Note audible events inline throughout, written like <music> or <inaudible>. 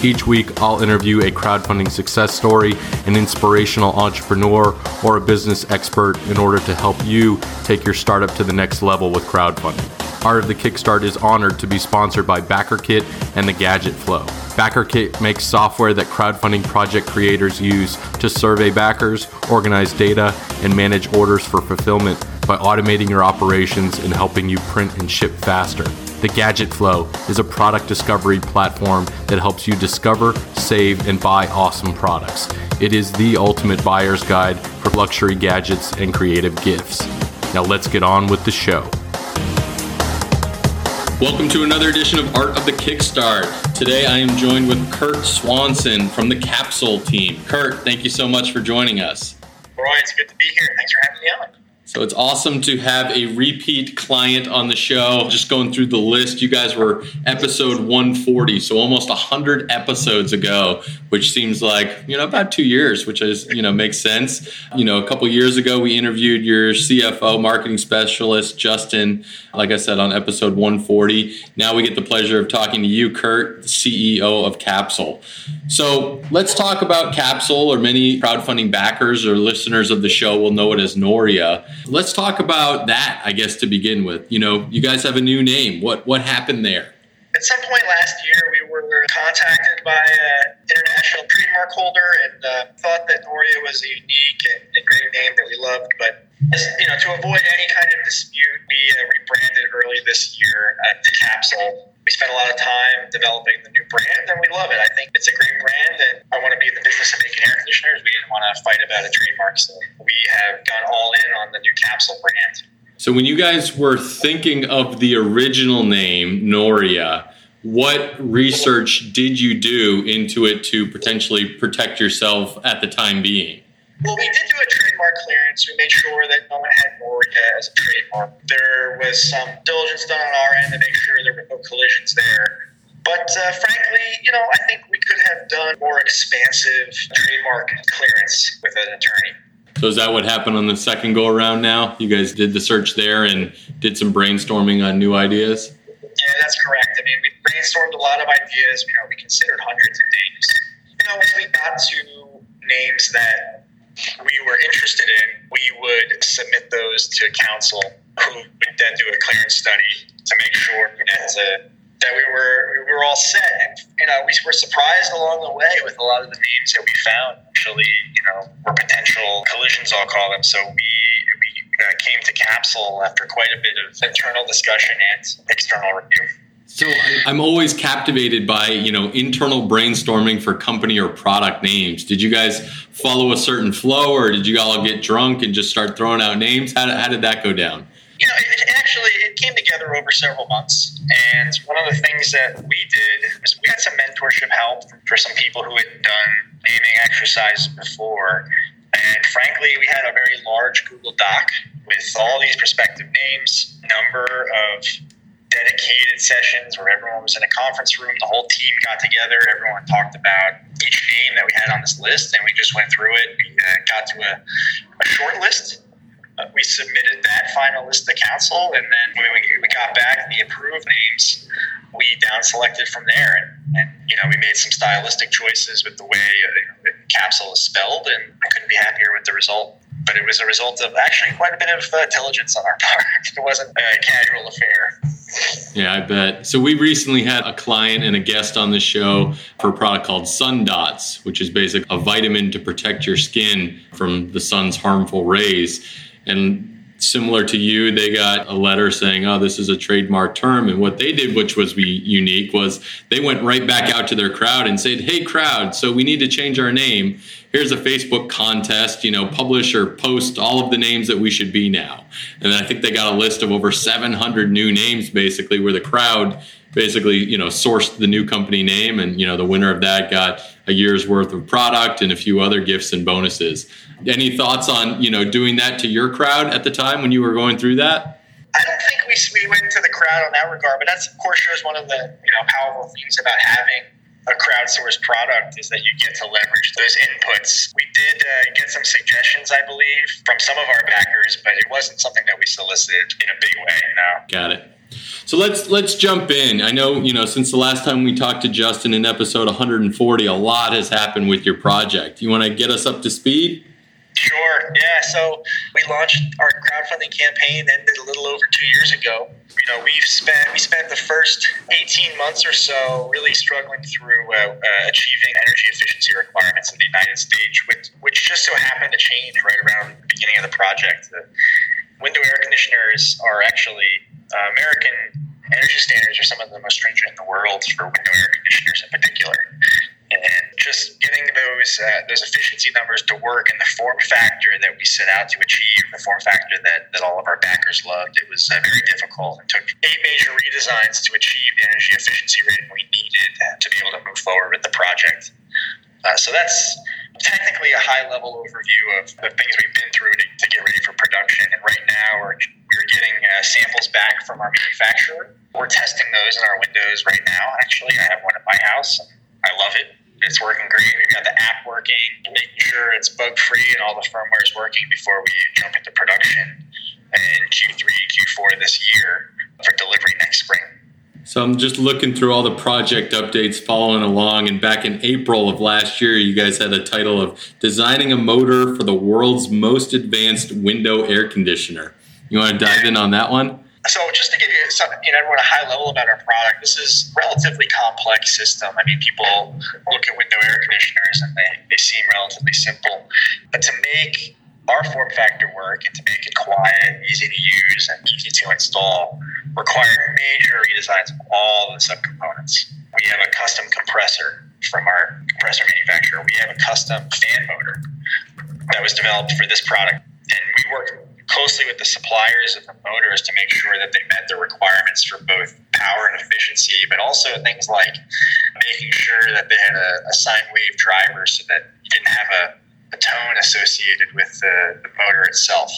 Each week, I'll interview a crowdfunding success story, an inspirational entrepreneur, or a business expert in order to help you take your startup to the next level with crowdfunding. Art of the Kickstart is honored to be sponsored by BackerKit and the Gadget Flow. BackerKit makes software that crowdfunding project creators use to survey backers, organize data, and manage orders for fulfillment by automating your operations and helping you print and ship faster. The Gadget Flow is a product discovery platform that helps you discover, save, and buy awesome products. It is the ultimate buyer's guide for luxury gadgets and creative gifts. Now let's get on with the show. Welcome to another edition of Art of the Kickstart. Today I am joined with Kurt Swanson from the Kapsul team. Kurt, thank you so much for joining us. Roy, it's good to be here. Thanks for having me on. So it's awesome to have a repeat client on the show. Just going through the list, you guys were episode 140, so almost 100 episodes ago, which seems like, you know, about 2 years, which is, you know, makes sense. You know, a couple years ago we interviewed your CFO marketing specialist Justin, like I said on episode 140. Now we get the pleasure of talking to you, Kurt, CEO of Kapsul. So, let's talk about Kapsul or many crowdfunding backers or listeners of the show will know it as Noria. Let's talk about that, I guess, to begin with. You know, you guys have a new name. What what happened there? At some point last year, we were contacted by an international trademark holder and uh, thought that Noria was a unique and, and, great name that we loved. But you know, to avoid any kind of dispute, we uh, rebranded early this year uh, to Kapsul we spent a lot of time developing the new brand and we love it. I think it's a great brand and I want to be in the business of making air conditioners. We didn't want to fight about a trademark. So we have gone all in on the new Kapsul brand. So when you guys were thinking of the original name, Noria, what research did you do into it to potentially protect yourself at the time being? Well, we did do a trademark clearance. We made sure that no one had Noria as a trademark. There was some diligence done on our end to make sure there were no collisions there. But uh, frankly, you know, I think we could have done more expansive trademark clearance with an attorney. So is that what happened on the second go around now? You guys did the search there and did some brainstorming on new ideas? Yeah, that's correct. I mean, we brainstormed a lot of ideas. You know, we considered hundreds of names. You know, we got to names that we were interested in, we would submit those to counsel, who would then do a clearance study to make sure that uh, that we were we were all set. And you know, we were surprised along the way with a lot of the names that we found. Actually, you know, were potential collisions, I'll call them. So we we uh, came to Kapsul after quite a bit of internal discussion and external review. So I'm always captivated by you know internal brainstorming for company or product names. Did you guys follow a certain flow, or did you all get drunk and just start throwing out names? How, how did that go down? You know, it, actually it came together over several months, and one of the things that we did was we had some mentorship help for some people who had done naming exercises before, and frankly, we had a very large Google Doc with all these prospective names, number of dedicated sessions where everyone was in a conference room. The whole team got together. Everyone talked about each name that we had on this list, and we just went through it. We uh, got to a, a short list. Uh, we submitted that final list to counsel, and then when we, we got back the approved names, we down selected from there. And, and, you know, we made some stylistic choices with the way uh, the Kapsul is spelled, and I couldn't be happier with the result but it was a result of actually quite a bit of uh, diligence on our <laughs> part. It wasn't a casual affair. Yeah, I bet. So we recently had a client and a guest on the show for a product called Sun Dots, which is basically a vitamin to protect your skin from the sun's harmful rays. And similar to you, they got a letter saying, "Oh, this is a trademark term." And what they did, which was unique, was they went right back out to their crowd and said, "Hey, crowd, so we need to change our name. Here's a Facebook contest. You know, publish or post all of the names that we should be now." And I think they got a list of over 700 new names, basically, where the crowd basically you know sourced the new company name and you know the winner of that got a year's worth of product and a few other gifts and bonuses any thoughts on you know doing that to your crowd at the time when you were going through that i don't think we we went to the crowd on that regard, but that's of course shows one of the you know powerful things about having a crowdsourced product is that you get to leverage those inputs. We did uh, get some suggestions, I believe, from some of our backers, but it wasn't something that we solicited in a big way. No. Got it. So let's let's jump in. I know you know since the last time we talked to Justin in episode 140, a lot has happened with your project. You want to get us up to speed? Sure. Yeah. So we launched our crowdfunding campaign ended a little over two years ago. You know, we've spent we spent the first 18 months or so really struggling through uh, uh, achieving energy efficiency requirements in the United States, which, which just so happened to change right around the beginning of the project. The window air conditioners are actually uh, American energy standards are some of the most stringent in the world for window air conditioners in particular just getting those uh, those efficiency numbers to work in the form factor that we set out to achieve, the form factor that, that all of our backers loved, it was uh, very difficult. It took eight major redesigns to achieve the energy efficiency rating we needed to be able to move forward with the project. Uh, so that's technically a high level overview of the things we've been through to, to get ready for production. And right now, we're, we're getting uh, samples back from our manufacturer. We're testing those in our windows right now. Actually, I have one at my house. I love it. It's working great. We've got the app working, making sure it's bug free and all the firmware is working before we jump into production in Q3, Q4 this year for delivery next spring. So I'm just looking through all the project updates following along. And back in April of last year, you guys had a title of Designing a Motor for the World's Most Advanced Window Air Conditioner. You want to dive in on that one? So just to give you, some, you know, everyone a high level about our product, this is a relatively complex system. I mean, people look at window air conditioners and they seem relatively simple, but to make our form factor work and to make it quiet, easy to use, and easy to install required major redesigns of all the subcomponents. We have a custom compressor from our compressor manufacturer. We have a custom fan motor that was developed for this product, and we work closely with the suppliers of the motors to make sure that they met the requirements for both power and efficiency, but also things like making sure that they had a, a sine wave driver so that you didn't have a, a tone associated with the, the, motor itself.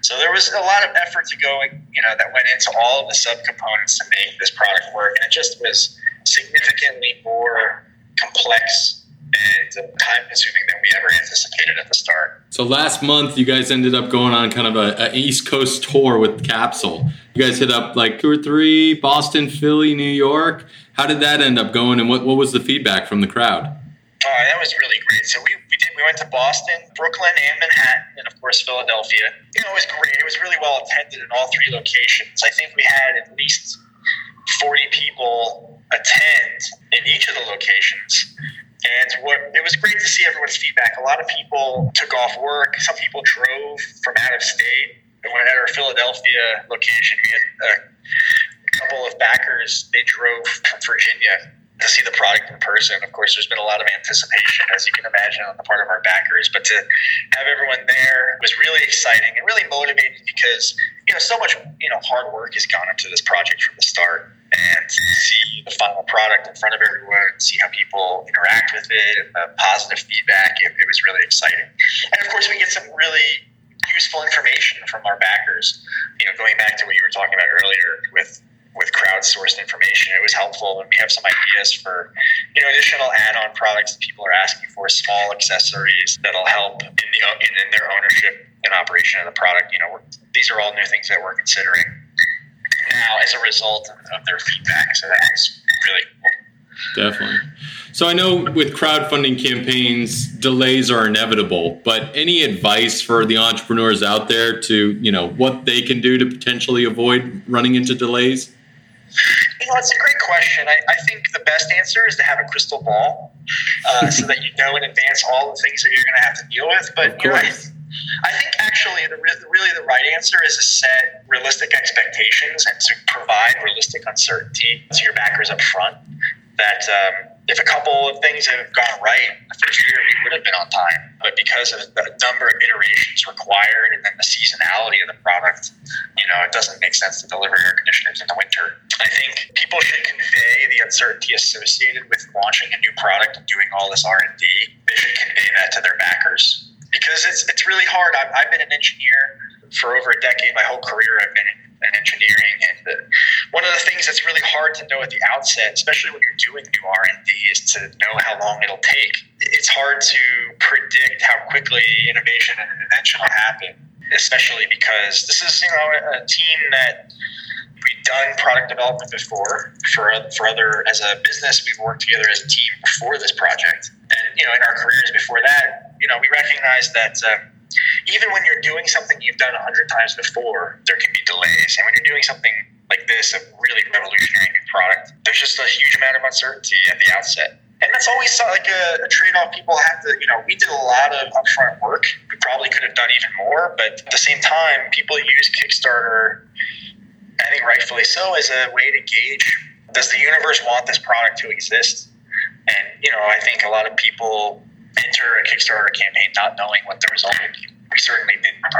So there was a lot of effort to go, you know, that went into all of the subcomponents to make this product work, and it just was significantly more complex and time consuming than we ever anticipated at the start. So last month, you guys ended up going on kind of a, East Coast tour with the Kapsul. You guys hit up like two or three Boston, Philly, New York. How did that end up going, and what, what was the feedback from the crowd? Oh, that was really great. So we, we did we went to Boston, Brooklyn, and Manhattan, and of course Philadelphia. You know, it was great. It was really well attended in all three locations. I think we had at least forty people attend in each of the locations. And what, it was great to see everyone's feedback. A lot of people took off work. Some people drove from out of state. And when at our Philadelphia location, we had uh, a couple of backers. They drove from Virginia to see the product in person. Of course, there's been a lot of anticipation, as you can imagine, on the part of our backers. But to have everyone there was really exciting and really motivating because you know so much you know hard work has gone into this project from the start and see the final product in front of everyone, see how people interact with it, and the positive feedback. It, it, was really exciting. And of course, we get some really useful information from our backers. You know, going back to what you were talking about earlier with with crowdsourced information, it was helpful, and we have some ideas for you know additional add-on products that people are asking for, small accessories that'll help in the in, in their ownership and operation of the product. You know, these are all new things that we're considering now as a result of their feedback. So that's really cool. Definitely. So I know with crowdfunding campaigns, delays are inevitable, but any advice for the entrepreneurs out there to, you know, what they can do to potentially avoid running into delays? You know, it's a great question. I, I think the best answer is to have a crystal ball uh, so that you know in advance all the things that you're going to have to deal with. But you know, I, I think actually, the, really the right answer is to set realistic expectations and to provide realistic uncertainty to your backers up front. That um, if a couple of things have gone right the first year, we would have been on time. But because of the number of iterations required and then the seasonality of the product, you know, it doesn't make sense to deliver air conditioners in the winter. I think people should convey the uncertainty associated with launching a new product and doing all this R and D. They should convey that to their backers because it's it's really hard. I've, I've been an engineer for over a decade. My whole career, I've been in and engineering. And uh, one of the things that's really hard to know at the outset, especially when you're doing new R and D, is to know how long it'll take. It's hard to predict how quickly innovation and invention will happen, especially because this is you know a team that we've done product development before for for other as a business. We've worked together as a team before this project, and you know in our careers before that, you know we recognize that. Um, even when you're doing something you've done a hundred times before, there can be delays. And when you're doing something like this, a really revolutionary new product, there's just a huge amount of uncertainty at the outset. And that's always uh, like a, a trade off people have to, you know, we did a lot of upfront work. We probably could have done even more, but at the same time, people use Kickstarter I think rightfully so, as a way to gauge does the universe want this product to exist? And, you know, I think a lot of people enter a Kickstarter campaign not knowing what the result would be.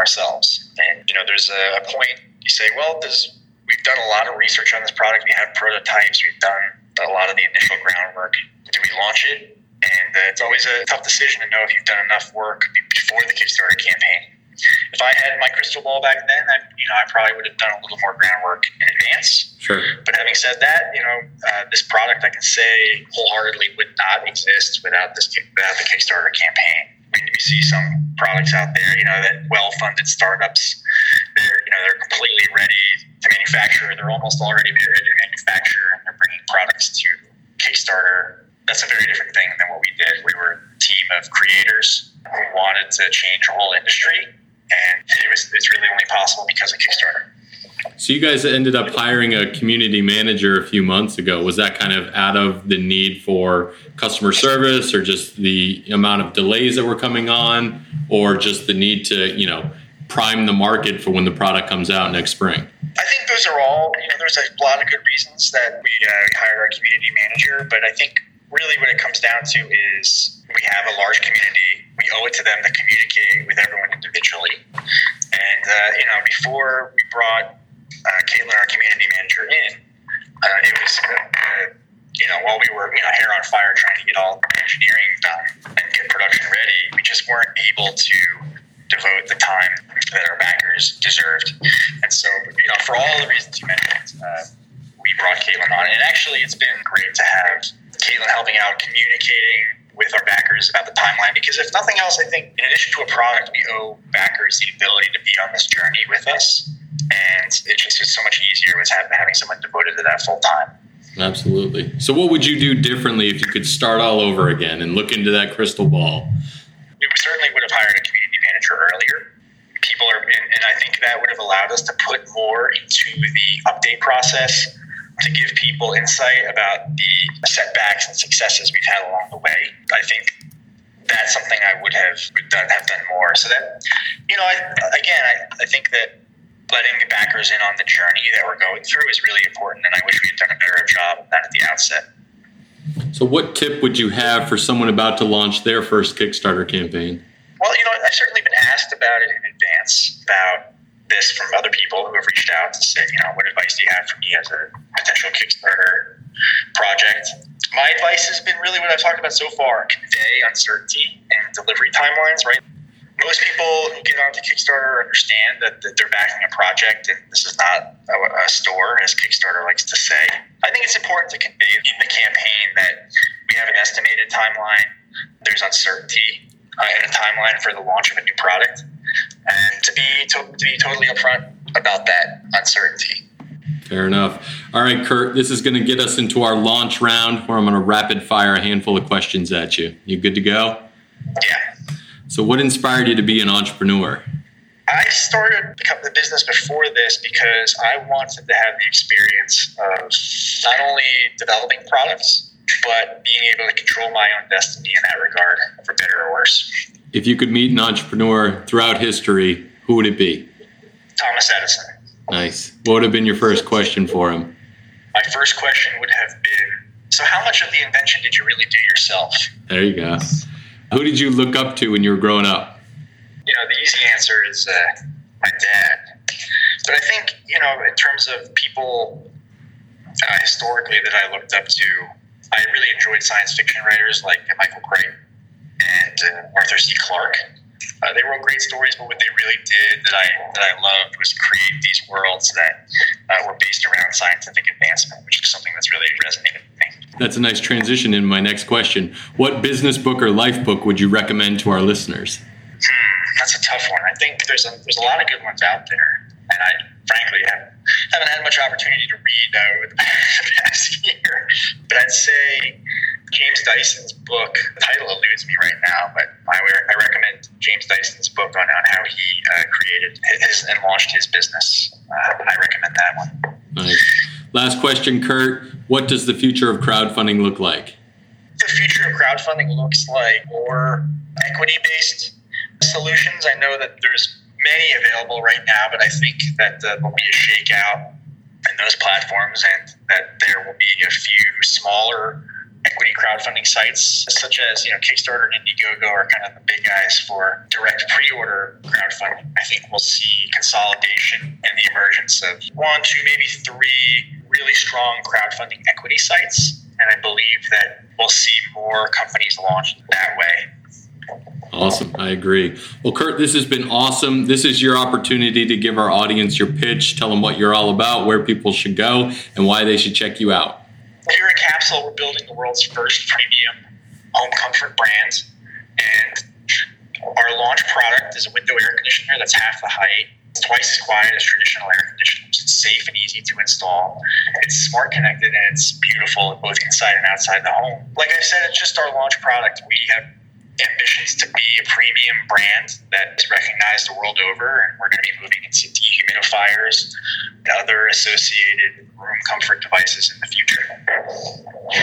We certainly didn't ourselves. And, you know, there's a point you say, well, there's, we've done a lot of research on this product. We have prototypes. We've done a lot of the initial groundwork. Do we launch it? And uh, it's always a tough decision to know if you've done enough work before the Kickstarter campaign if I had my crystal ball back then, I, you know, I probably would have done a little more groundwork in advance. Sure. But having said that, you know, uh, this product I can say wholeheartedly would not exist without this without the Kickstarter campaign. We, we see some products out there, you know, that well-funded startups, they're you know they're completely ready to manufacture. They're almost already ready to manufacture, and they're bringing products to Kickstarter. That's a very different thing than what we did. We were a team of creators who wanted to change a whole industry and it was it's really only possible because of Kickstarter. So you guys ended up hiring a community manager a few months ago. Was that kind of out of the need for customer service, or just the amount of delays that were coming on, or just the need to you know prime the market for when the product comes out next spring? I think those are all. You know, there's a lot of good reasons that we uh, hired our community manager, but I think really what it comes down to is we have a large community. We owe it to them to communicate with everyone individually. And, uh, you know, before we brought uh, Caitlin, our community manager, in, uh, it was, uh, you know, while we were, you know, hair on fire trying to get all engineering done and get production ready, we just weren't able to devote the time that our backers deserved. And so, you know, for all the reasons you mentioned, uh, we brought Caitlin on. And actually, it's been great to have Caitlin helping out, communicating with our backers about the timeline. Because if nothing else, I think in addition to a product, we owe backers the ability to be on this journey with us. And it just is so much easier with having someone devoted to that full time. Absolutely. So, what would you do differently if you could start all over again and look into that crystal ball? We certainly would have hired a community manager earlier. People are, and I think that would have allowed us to put more into the update process to give people insight about the setbacks and successes we've had along the way. I think that's something I would have done have done more. So that you know, I, again, I, I think that letting the backers in on the journey that we're going through is really important, and I wish we had done a better job of that at the outset. So, what tip would you have for someone about to launch their first Kickstarter campaign? Well, you know, I've certainly been asked about it in advance about this from other people who have reached out to say, you know, what advice do you have for me as a potential Kickstarter project? My advice has been really what I've talked about so far convey uncertainty and delivery timelines, right? Most people who get onto Kickstarter understand that, that they're backing a project and this is not a, a store, as Kickstarter likes to say. I think it's important to convey in the campaign that we have an estimated timeline, there's uncertainty uh, in a timeline for the launch of a new product and to be to, to be totally upfront about that uncertainty. Fair enough. All right, Kurt, this is going to get us into our launch round where I'm going to rapid fire a handful of questions at you. You good to go? Yeah. So, what inspired you to be an entrepreneur? I started the business before this because I wanted to have the experience of not only developing products, but being able to control my own destiny in that regard, for better or worse. If you could meet an entrepreneur throughout history, who would it be? Thomas Edison. Nice. What would have been your first question for him? My first question would have been So, how much of the invention did you really do yourself? There you go. Who did you look up to when you were growing up? You know, the easy answer is uh, my dad. But I think, you know, in terms of people uh, historically that I looked up to, I really enjoyed science fiction writers like Michael Crichton and uh, Arthur C. Clarke. Uh, they wrote great stories, but what they really did that I that I loved was create these worlds that uh, were based around scientific advancement, which is something that's really resonated with me. That's a nice transition in my next question. What business book or life book would you recommend to our listeners? Hmm, that's a tough one. I think there's a there's a lot of good ones out there, and I frankly haven't, haven't had much opportunity to read over the <laughs> past year. But I'd say James Dyson's book, the title eludes me right now, but I, I recommend James Dyson's book on, on how he uh, created his and launched his business. Uh, I recommend that one. Nice. Last question, Kurt. What does the future of crowdfunding look like? The future of crowdfunding looks like more equity based solutions. I know that there's many available right now, but I think that uh, there'll be a shakeout in those platforms and that there will be a few smaller equity crowdfunding sites such as you know Kickstarter and Indiegogo are kind of the big guys for direct pre-order crowdfunding. I think we'll see consolidation and the emergence of one, two, maybe three really strong crowdfunding equity sites, and I believe that we'll see more companies launched that way. Awesome. I agree. Well, Kurt, this has been awesome. This is your opportunity to give our audience your pitch, tell them what you're all about, where people should go, and why they should check you out. Here at Kapsul, we're building the world's first premium home comfort brand. And our launch product is a window air conditioner that's half the height. It's twice as quiet as traditional air conditioners. It's safe and easy to install. It's smart connected and it's beautiful both inside and outside the home. Like I said, it's just our launch product. We have ambitions to be a premium brand that is recognized the world over, and we're going to be moving into dehumidifiers and other associated room comfort devices in the future.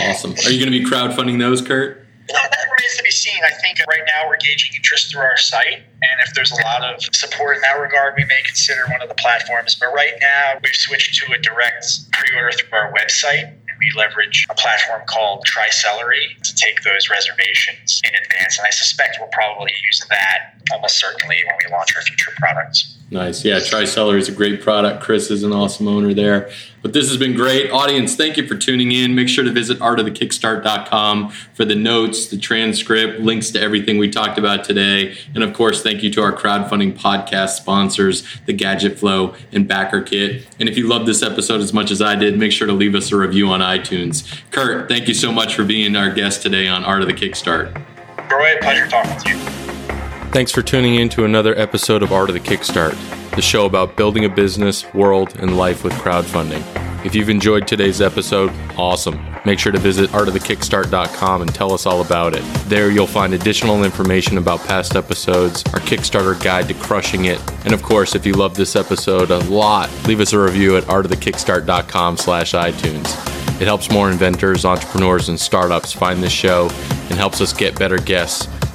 Awesome. Are you going to be crowdfunding those, Kurt? Know, that remains to be seen. I think right now we're gauging interest through our site, and if there's a lot of support in that regard, we may consider one of the platforms. But right now, we've switched to a direct pre-order through our website And we leverage a platform called Tricelery to take those reservations in advance. And I suspect we'll probably use that almost certainly when we launch our future products. Nice. Yeah, Tricelery is a great product. Chris is an awesome owner there. But this has been great. Audience, thank you for tuning in. Make sure to visit artofthekickstart.com for the notes, the transcript, links to everything we talked about today. And of course, thank you to our crowdfunding podcast sponsors, the Gadget Flow and Backer Kit. And if you loved this episode as much as I did, make sure to leave us a review on iTunes. Kurt, thank you so much for being our guest today on Art of the Kickstart. Roy, pleasure talking to you. Thanks for tuning in to another episode of Art of the Kickstart the show about building a business, world, and life with crowdfunding. If you've enjoyed today's episode, awesome. Make sure to visit artofthekickstart.com and tell us all about it. There you'll find additional information about past episodes, our Kickstarter guide to crushing it, and of course, if you love this episode a lot, leave us a review at artofthekickstart.com slash iTunes. It helps more inventors, entrepreneurs, and startups find this show and helps us get better guests